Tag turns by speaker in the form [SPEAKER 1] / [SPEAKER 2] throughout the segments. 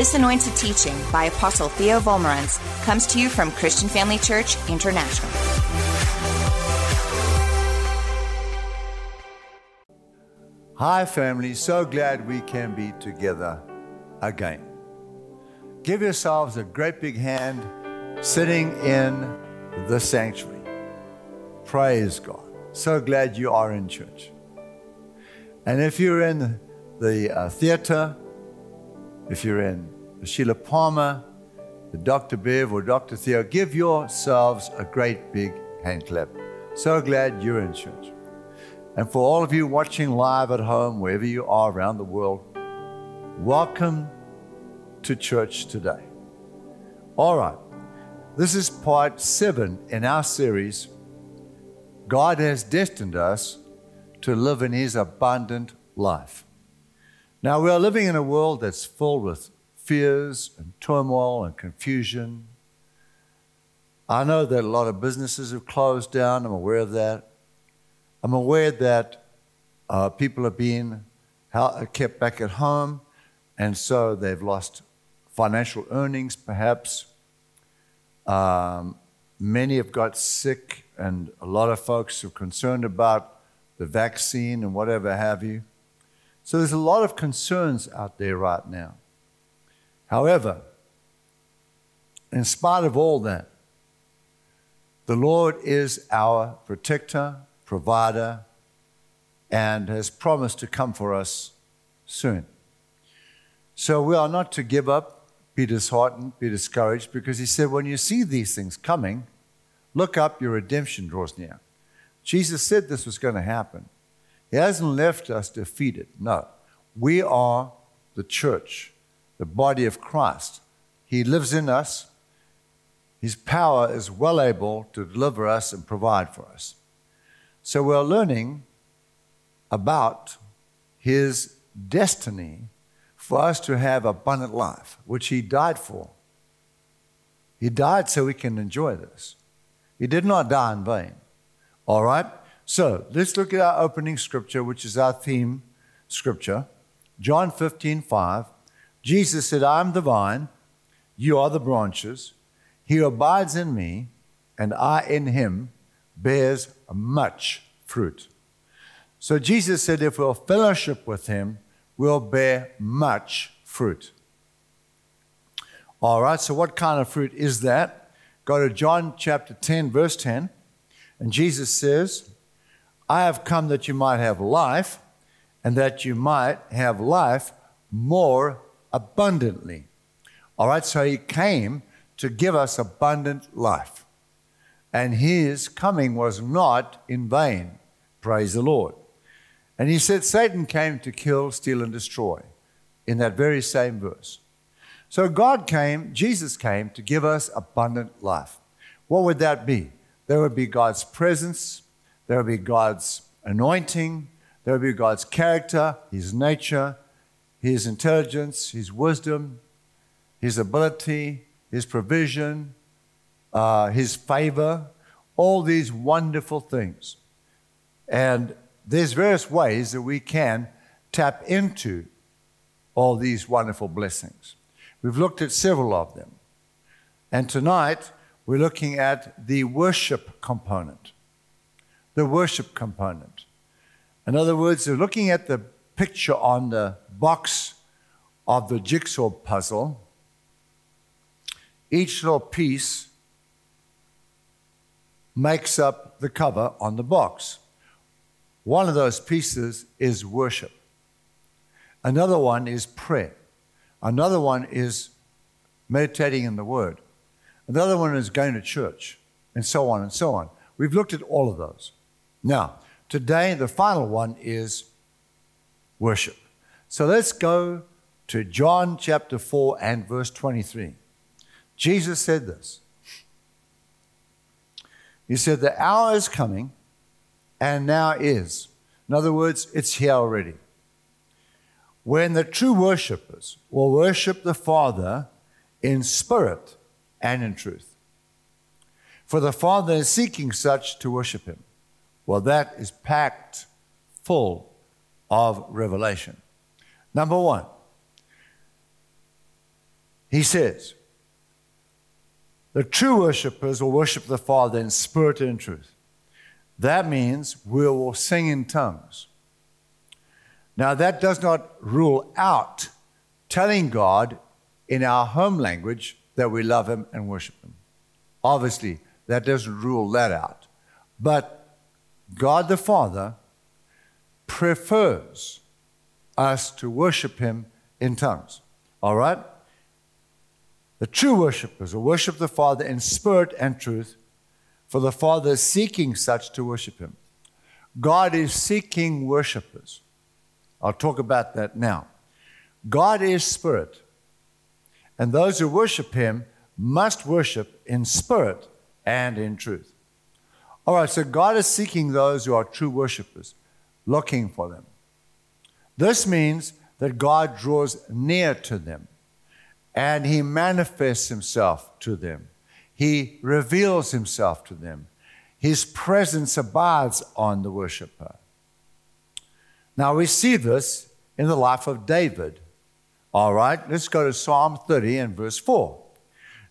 [SPEAKER 1] This anointed teaching by Apostle Theo Wolmarans comes to you from Christian Family Church International.
[SPEAKER 2] Hi, family. So glad we can be together again. Give yourselves a great big hand sitting in the sanctuary. Praise God. So glad you are in church. And if you're in the uh, theater, if you're in the Sheila Palmer, the Dr. Bev, or Dr. Theo, give yourselves a great big hand clap. So glad you're in church. And for all of you watching live at home, wherever you are around the world, welcome to church today. All right, this is part seven in our series. God has destined us to live in His abundant life. Now, we are living in a world that's full with fears and turmoil and confusion. I know that a lot of businesses have closed down. I'm aware of that. I'm aware that uh, people are being kept back at home, and so they've lost financial earnings, perhaps. Um, many have got sick, and a lot of folks are concerned about the vaccine and whatever have you. So there's a lot of concerns out there right now. However, in spite of all that, the Lord is our protector, provider, and has promised to come for us soon. So we are not to give up, be disheartened, be discouraged, because He said, when you see these things coming, look up, your redemption draws near. Jesus said this was going to happen. He hasn't left us defeated. No. We are the church, the body of Christ. He lives in us. His power is well able to deliver us and provide for us. So we're learning about his destiny for us to have abundant life, which he died for. He died so we can enjoy this. He did not die in vain. All right? So let's look at our opening scripture, which is our theme scripture. John 15, 5. Jesus said, I am the vine, you are the branches. He abides in me, and I in him, bears much fruit. So Jesus said, if we'll fellowship with him, we'll bear much fruit. All right, so what kind of fruit is that? Go to John chapter 10, verse 10. And Jesus says, I have come that you might have life, and that you might have life more abundantly. All right, so he came to give us abundant life. And his coming was not in vain. Praise the Lord. And he said Satan came to kill, steal, and destroy in that very same verse. So God came, Jesus came to give us abundant life. What would that be? There would be God's presence, there will be God's anointing, there will be God's character, His nature, His intelligence, His wisdom, His ability, His provision, uh, His favor, all these wonderful things. And there's various ways that we can tap into all these wonderful blessings. We've looked at several of them. And tonight, we're looking at the worship component. The worship component. In other words, we're looking at the picture on the box of the jigsaw puzzle. Each little piece makes up the cover on the box. One of those pieces is worship. Another one is prayer. Another one is meditating in the Word. Another one is going to church, and so on and so on. We've looked at all of those. Now, today, the final one is worship. So let's go to John chapter 4 and verse 23. Jesus said this He said, The hour is coming and now is. In other words, it's here already. When the true worshippers will worship the Father in spirit and in truth. For the Father is seeking such to worship him. Well, that is packed full of revelation. Number one, he says, the true worshippers will worship the Father in spirit and truth. That means we will sing in tongues. Now, that does not rule out telling God in our home language that we love Him and worship Him. Obviously, that doesn't rule that out. But God the Father prefers us to worship Him in tongues. All right? The true worshippers will worship the Father in spirit and truth, for the Father is seeking such to worship Him. God is seeking worshippers. I'll talk about that now. God is spirit, and those who worship Him must worship in spirit and in truth. All right, so God is seeking those who are true worshippers, looking for them. This means that God draws near to them and he manifests himself to them. He reveals himself to them. His presence abides on the worshiper. Now we see this in the life of David. All right, let's go to Psalm 30 and verse 4.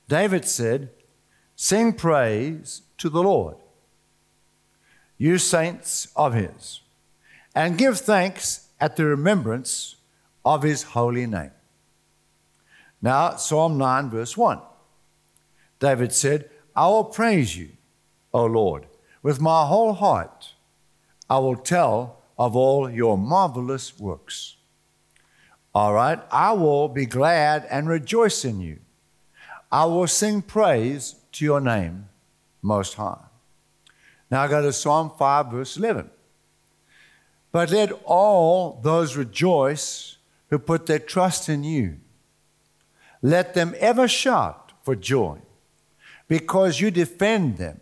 [SPEAKER 2] David said, Sing praise to the Lord, you saints of his, and give thanks at the remembrance of his holy name. Now, Psalm 9, verse 1. David said, I will praise you, O Lord, with my whole heart. I will tell of all your marvelous works. All right, I will be glad and rejoice in you. I will sing praise to your name, Most High. Now I go to Psalm 5, verse 11. But let all those rejoice who put their trust in you. Let them ever shout for joy because you defend them.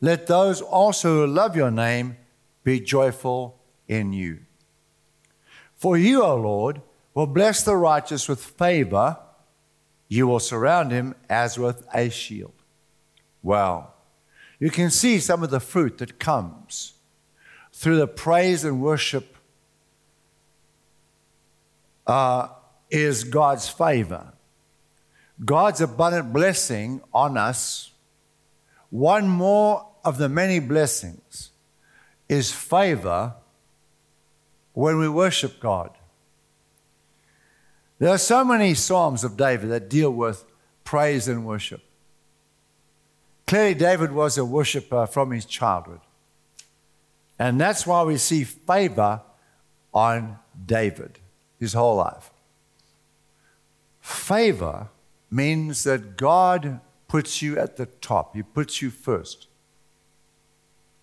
[SPEAKER 2] Let those also who love your name be joyful in you. For you, O Lord, will bless the righteous with favor. You will surround him as with a shield. Wow. You can see some of the fruit that comes through the praise and worship uh, is God's favor. God's abundant blessing on us, one more of the many blessings, is favor when we worship God. There are so many Psalms of David that deal with praise and worship. Clearly, David was a worshiper from his childhood. And that's why we see favor on David his whole life. Favor means that God puts you at the top, He puts you first.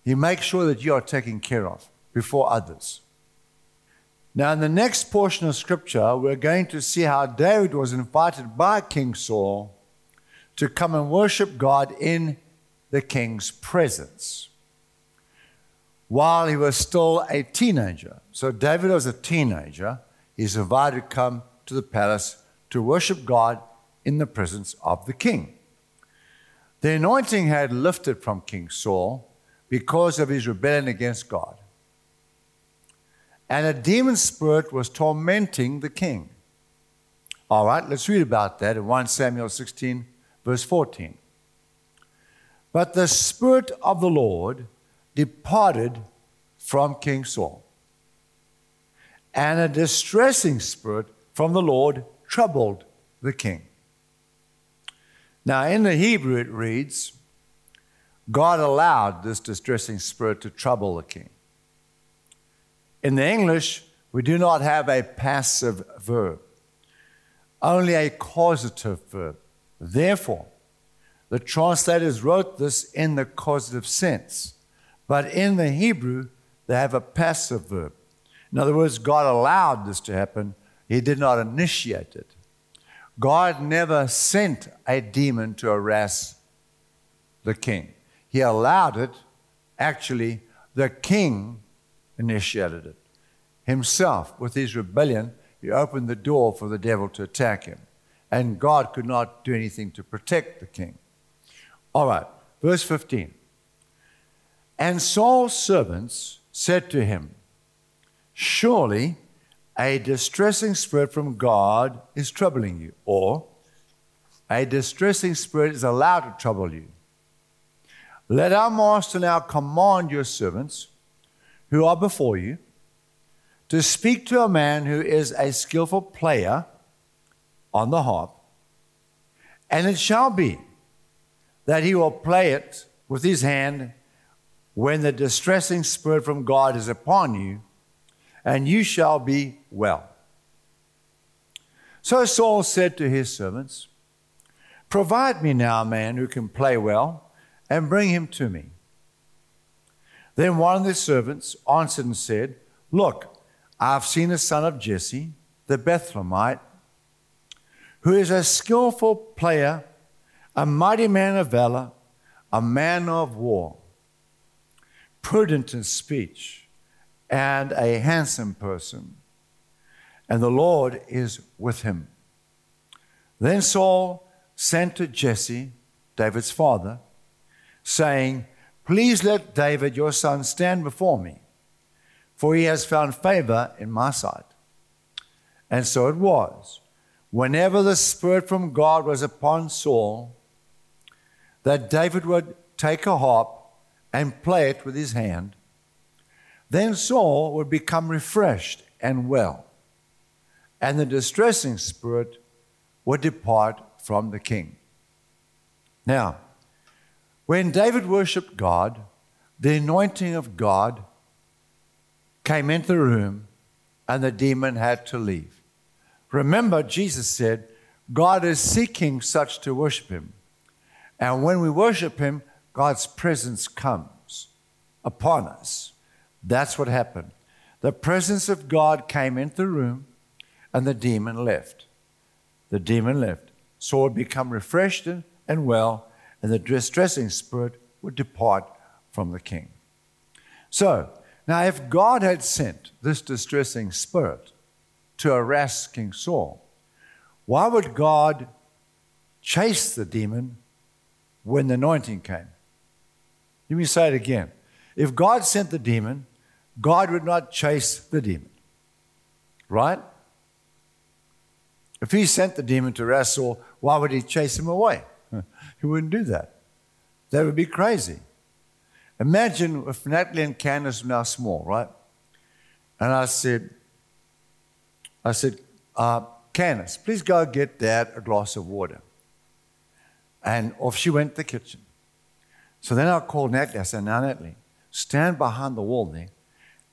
[SPEAKER 2] He makes sure that you are taken care of before others. Now, in the next portion of Scripture, we're going to see how David was invited by King Saul to come and worship God in the king's presence while he was still a teenager. So, David was a teenager. He's invited to come to the palace to worship God in the presence of the king. The anointing had lifted from King Saul because of his rebellion against God. And a demon spirit was tormenting the king. All right, let's read about that in 1 Samuel 16, verse 14. But the Spirit of the Lord departed from King Saul, and a distressing spirit from the Lord troubled the king. Now, in the Hebrew, it reads, God allowed this distressing spirit to trouble the king. In the English, we do not have a passive verb, only a causative verb. Therefore, the translators wrote this in the causative sense, but in the Hebrew, they have a passive verb. In other words, God allowed this to happen, He did not initiate it. God never sent a demon to harass the king. He allowed it. Actually, the king initiated it. Himself, with his rebellion, he opened the door for the devil to attack him. And God could not do anything to protect the king. All right, verse 15. And Saul's servants said to him, Surely a distressing spirit from God is troubling you. Or, a distressing spirit is allowed to trouble you. Let our master now command your servants who are before you to speak to a man who is a skillful player on the harp, and it shall be that he will play it with his hand when the distressing spirit from God is upon you, and you shall be well. So Saul said to his servants, Provide me now a man who can play well, and bring him to me. Then one of the servants answered and said, Look, I've seen a son of Jesse, the Bethlehemite, who is a skillful player, a mighty man of valor, a man of war, prudent in speech, and a handsome person. And the Lord is with him. Then Saul sent to Jesse, David's father, saying, Please let David, your son, stand before me for he has found favor in my sight. And so it was. Whenever the Spirit from God was upon Saul, that David would take a harp and play it with his hand, then Saul would become refreshed and well, and the distressing spirit would depart from the king. Now, when David worshiped God, the anointing of God came into the room and the demon had to leave. Remember, Jesus said, God is seeking such to worship him. And when we worship him, God's presence comes upon us. That's what happened. The presence of God came into the room and the demon left. The demon left. Saul would become refreshed and well, and the distressing spirit would depart from the king. So, now, if God had sent this distressing spirit to arrest King Saul, why would God chase the demon when the anointing came? Let me say it again. If God sent the demon, God would not chase the demon. Right? If he sent the demon to arrest Saul, why would he chase him away? He wouldn't do that. That would be crazy. Imagine if Natalie and Candace were now small, right? And I said, I said, uh, Candace, please go get Dad a glass of water. And off she went to the kitchen. So then I called Natalie. I said, Now, Natalie, stand behind the wall there.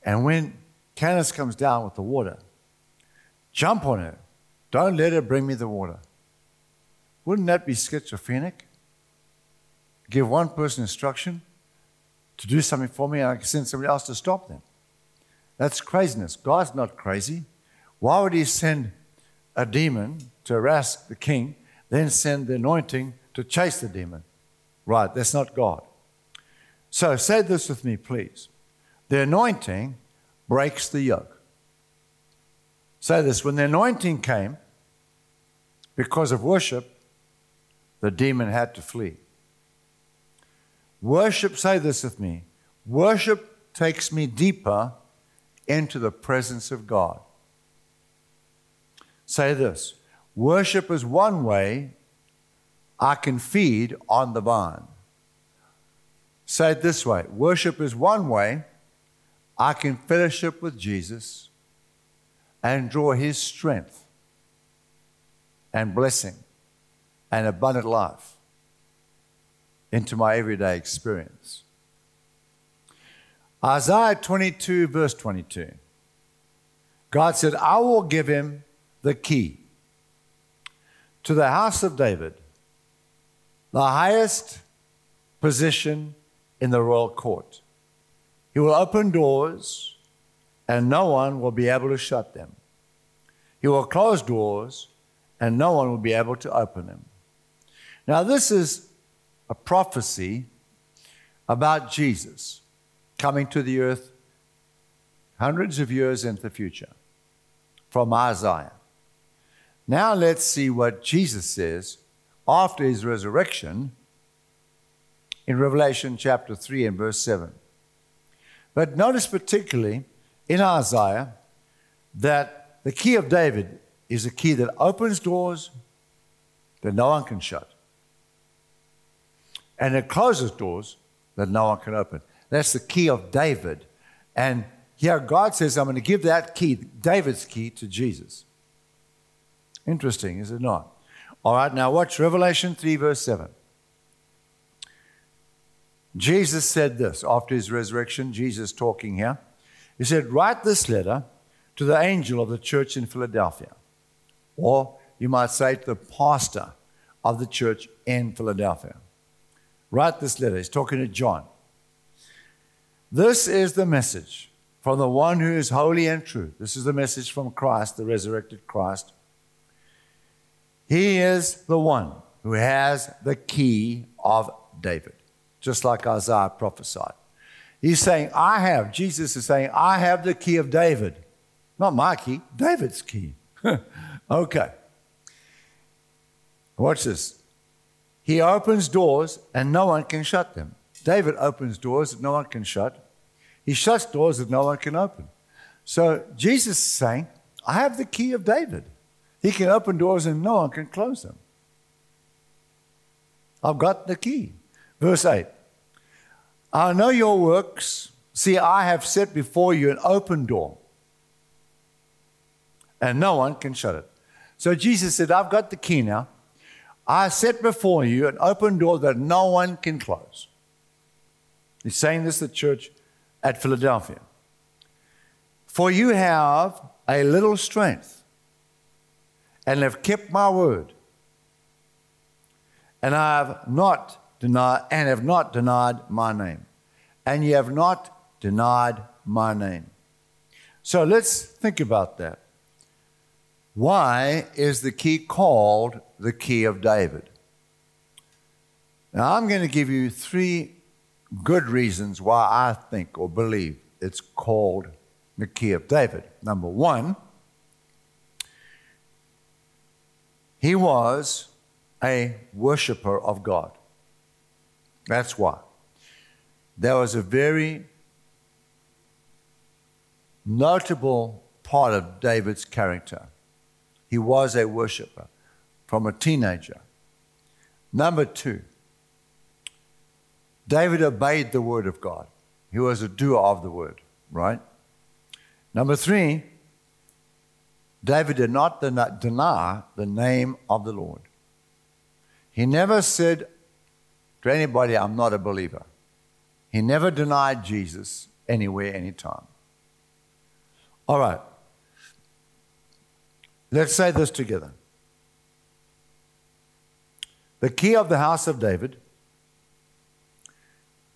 [SPEAKER 2] And when Candace comes down with the water, jump on her. Don't let her bring me the water. Wouldn't that be schizophrenic? Give one person instruction to do something for me and I can send somebody else to stop them. That's craziness. God's not crazy. Why would He send a demon to harass the king, then send the anointing to chase the demon? Right, that's not God. So say this with me, please. The anointing breaks the yoke. Say this when the anointing came, because of worship, the demon had to flee. Worship, say this with me worship takes me deeper into the presence of God. Say this worship is one way I can feed on the vine. Say it this way worship is one way I can fellowship with Jesus and draw his strength and blessing and abundant life into my everyday experience. Isaiah 22, verse 22. God said, I will give him the key to the house of David, the highest position in the royal court. He will open doors, and no one will be able to shut them. He will close doors, and no one will be able to open them. Now, this is a prophecy about Jesus coming to the earth hundreds of years into the future from Isaiah. Now let's see what Jesus says after his resurrection in Revelation chapter 3 and verse 7. But notice particularly in Isaiah that the key of David is a key that opens doors that no one can shut. And it closes doors that no one can open. That's the key of David. And here God says, I'm going to give that key, David's key, to Jesus. Interesting, is it not? All right, now watch Revelation 3, verse 7. Jesus said this after his resurrection, Jesus talking here. He said, Write this letter to the angel of the church in Philadelphia. Or you might say to the pastor of the church in Philadelphia. Write this letter. He's talking to John. This is the message from the one who is holy and true. This is the message from Christ, the resurrected Christ he is the one who has the key of David, just like Isaiah prophesied. He's saying, I have, Jesus is saying, I have the key of David. Not my key, David's key. okay. Watch this. He opens doors and no one can shut them. David opens doors that no one can shut. He shuts doors that no one can open. So Jesus is saying, I have the key of David. He can open doors and no one can close them. I've got the key. Verse 8 I know your works. See, I have set before you an open door, and no one can shut it. So Jesus said, I've got the key now. I set before you an open door that no one can close. He's saying this to the church at Philadelphia. For you have a little strength and have kept my word. And I have not denied and have not denied my name. And ye have not denied my name. So let's think about that. Why is the key called the key of David? Now, I'm going to give you three good reasons why I think or believe it's called the key of David. Number one, He was a worshiper of God. That's why. There was a very notable part of David's character. He was a worshiper from a teenager. Number two, David obeyed the word of God. He was a doer of the word, right? Number three, David did not deny the name of the Lord. He never said to anybody, I'm not a believer. He never denied Jesus anywhere, anytime. All right. Let's say this together. The key of the house of David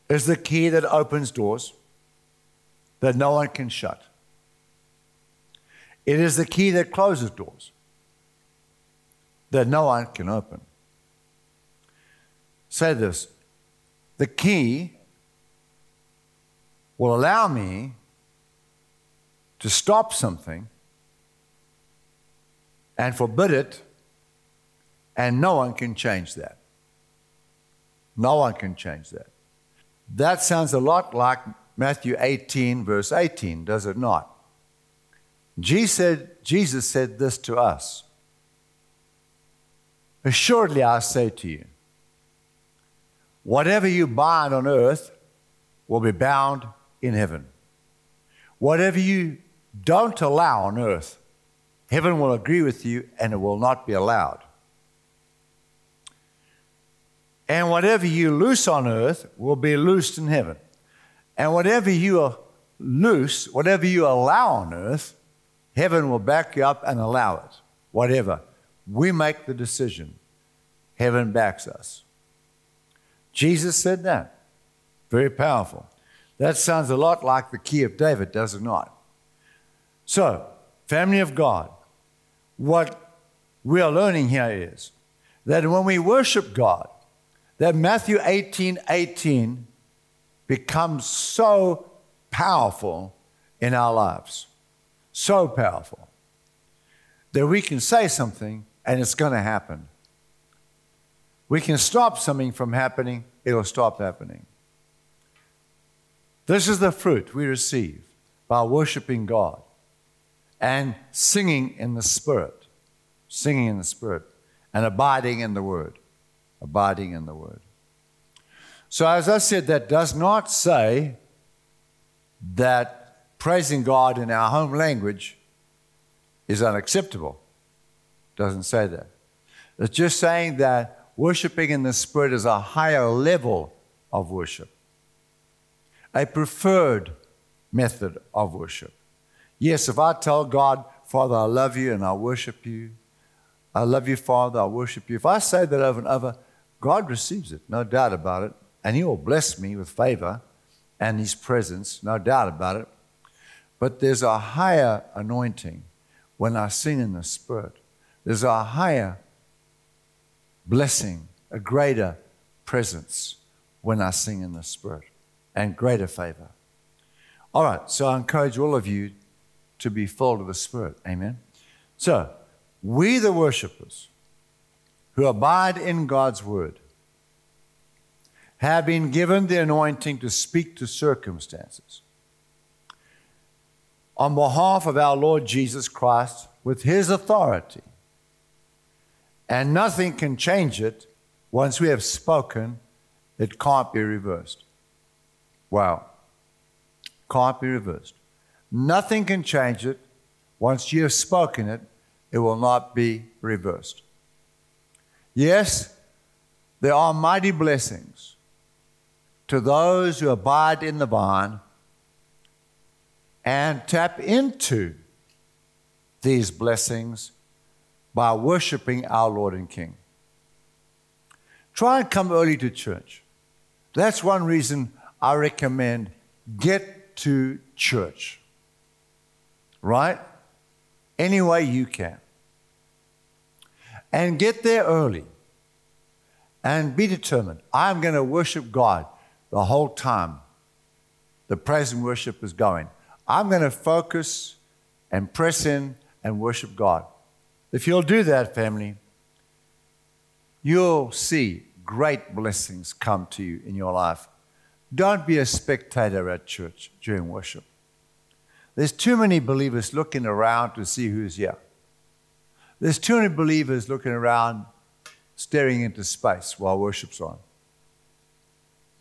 [SPEAKER 2] is the key that opens doors that no one can shut. It is the key that closes doors that no one can open. Say this the key will allow me to stop something and forbid it, and no one can change that. No one can change that. That sounds a lot like Matthew 18, verse 18, does it not? Jesus said, Jesus said this to us Assuredly, I say to you, whatever you bind on earth will be bound in heaven. Whatever you don't allow on earth, heaven will agree with you and it will not be allowed. And whatever you loose on earth will be loosed in heaven. And whatever you loose, whatever you allow on earth, Heaven will back you up and allow it, whatever. We make the decision. Heaven backs us. Jesus said that. Very powerful. That sounds a lot like the key of David, does it not? So, family of God, what we are learning here is that when we worship God, that Matthew 18 18 becomes so powerful in our lives so powerful that we can say something and it's going to happen. We can stop something from happening, it'll stop happening. This is the fruit we receive by worshiping God and singing in the Spirit. Singing in the Spirit. and abiding in the Word. Abiding in the Word. So, as I said, that does not say that praising God in our home language is unacceptable. Doesn't say that. It's just saying that worshiping in the Spirit is a higher level of worship, a preferred method of worship. Yes, if I tell God, Father, I love you and I worship you, I love you, Father, I worship you. If I say that over and over, God receives it, no doubt about it, and He will bless me with favor and His presence, no doubt about it. But there's a higher anointing when I sing in the Spirit. There's a higher blessing, a greater presence when I sing in the Spirit, and greater favor. All right, so I encourage all of you to be filled with the Spirit. Amen. So, we, the worshippers who abide in God's word, have been given the anointing to speak to circumstances on behalf of our Lord Jesus Christ with his authority. And nothing can change it once we have spoken, it can't be reversed. Wow. Can't be reversed. Nothing can change it. Once you have spoken it, it will not be reversed. Yes, there are mighty blessings to those who abide in the vine and tap into these blessings by worshiping our Lord and King. Try and come early to church. That's one reason I recommend get to church. Right? Any way you can. And get there early. And be determined. I'm going to worship God the whole time the praise and worship is going. I'm going to focus and press in and worship God. If you'll do that, family, you'll see great blessings come to you in your life. Don't be a spectator at church during worship. There's too many believers looking around to see who's here. There's too many believers looking around, staring into space while worship's on.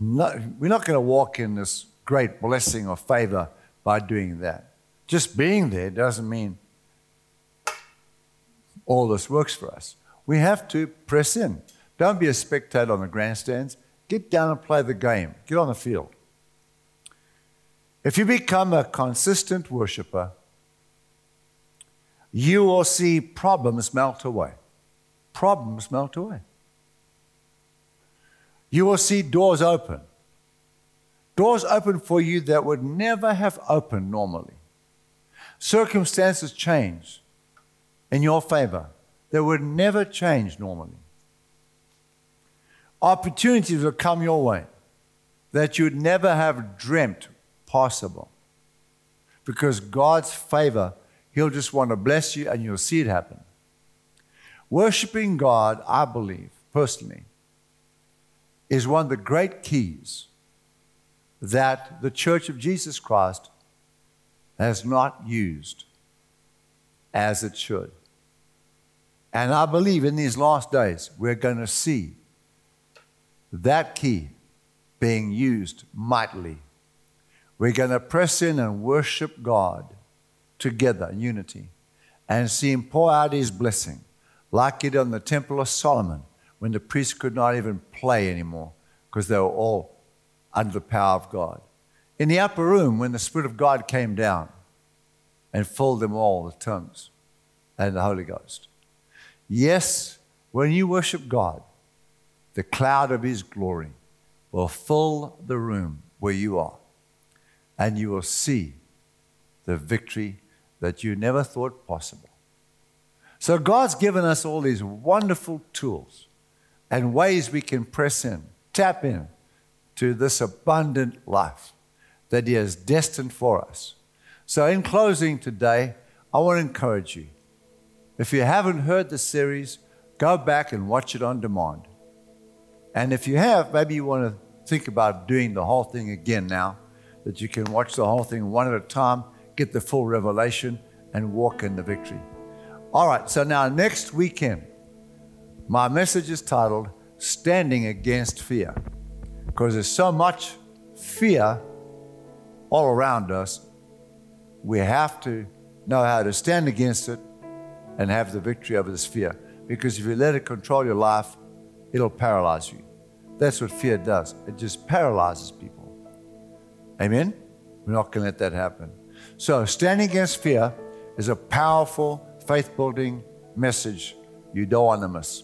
[SPEAKER 2] We're not going to walk in this great blessing or favor by doing that. Just being there doesn't mean all this works for us. We have to press in. Don't be a spectator on the grandstands. Get down and play the game. Get on the field. If you become a consistent worshiper, you will see problems melt away. Problems melt away you will see doors open. Doors open for you that would never have opened normally. Circumstances change in your favor that would never change normally. Opportunities will come your way that you'd never have dreamt possible. Because God's favor, He'll just want to bless you and you'll see it happen. Worshipping God, I believe, personally, is one of the great keys that the Church of Jesus Christ has not used as it should. And I believe in these last days, we're going to see that key being used mightily. We're going to press in and worship God together in unity and see Him pour out His blessing, like He did in the Temple of Solomon when the priests could not even play anymore because they were all under the power of God. In the upper room, when the Spirit of God came down and filled them all with tongues and the Holy Ghost. Yes, when you worship God, the cloud of His glory will fill the room where you are, and you will see the victory that you never thought possible. So, God's given us all these wonderful tools and ways we can press in, tap in to this abundant life that He has destined for us. So, in closing today, I want to encourage you. If you haven't heard the series, go back and watch it on demand. And if you have, maybe you want to think about doing the whole thing again now, that you can watch the whole thing one at a time, get the full revelation, and walk in the victory. All right, so now next weekend, My message is titled Standing Against Fear because there's so much fear all around us. We have to know how to stand against it and have the victory over this fear. Because if you let it control your life, it'll paralyze you. That's what fear does. It just paralyzes people. Amen? We're not going to let that happen. So, standing against fear is a powerful faith building message you don't want to miss.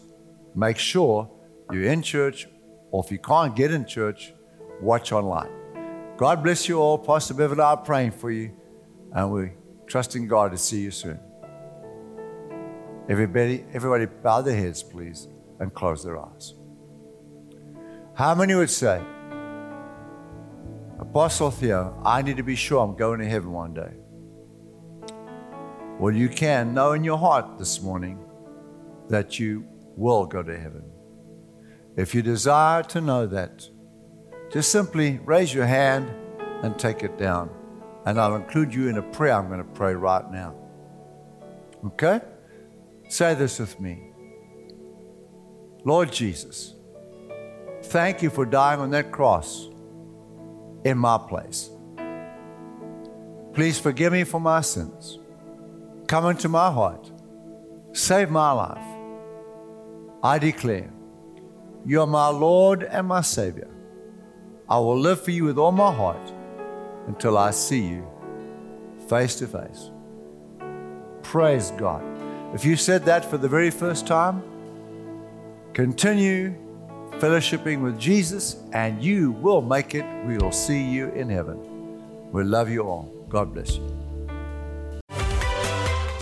[SPEAKER 2] Make sure you're in church, or if you can't get in church, watch online. God bless you all. Pastor Bevan and I are praying for you, and we trusting God to see you soon. Everybody, everybody bow their heads, please, and close their eyes. How many would say, Apostle Theo, I need to be sure I'm going to heaven one day? Well, you can know in your heart this morning that you will go to heaven. If you desire to know that, just simply raise your hand and take it down. And I'll include you in a prayer I'm going to pray right now. Okay? Say this with me Lord Jesus, thank you for dying on that cross in my place. Please forgive me for my sins. Come into my heart. Save my life. I declare, you are my Lord and my Savior. I will live for you with all my heart until I see you face to face. Praise God. If you said that for the very first time, continue fellowshipping with Jesus and you will make it. We will see you in heaven. We love you all. God bless you.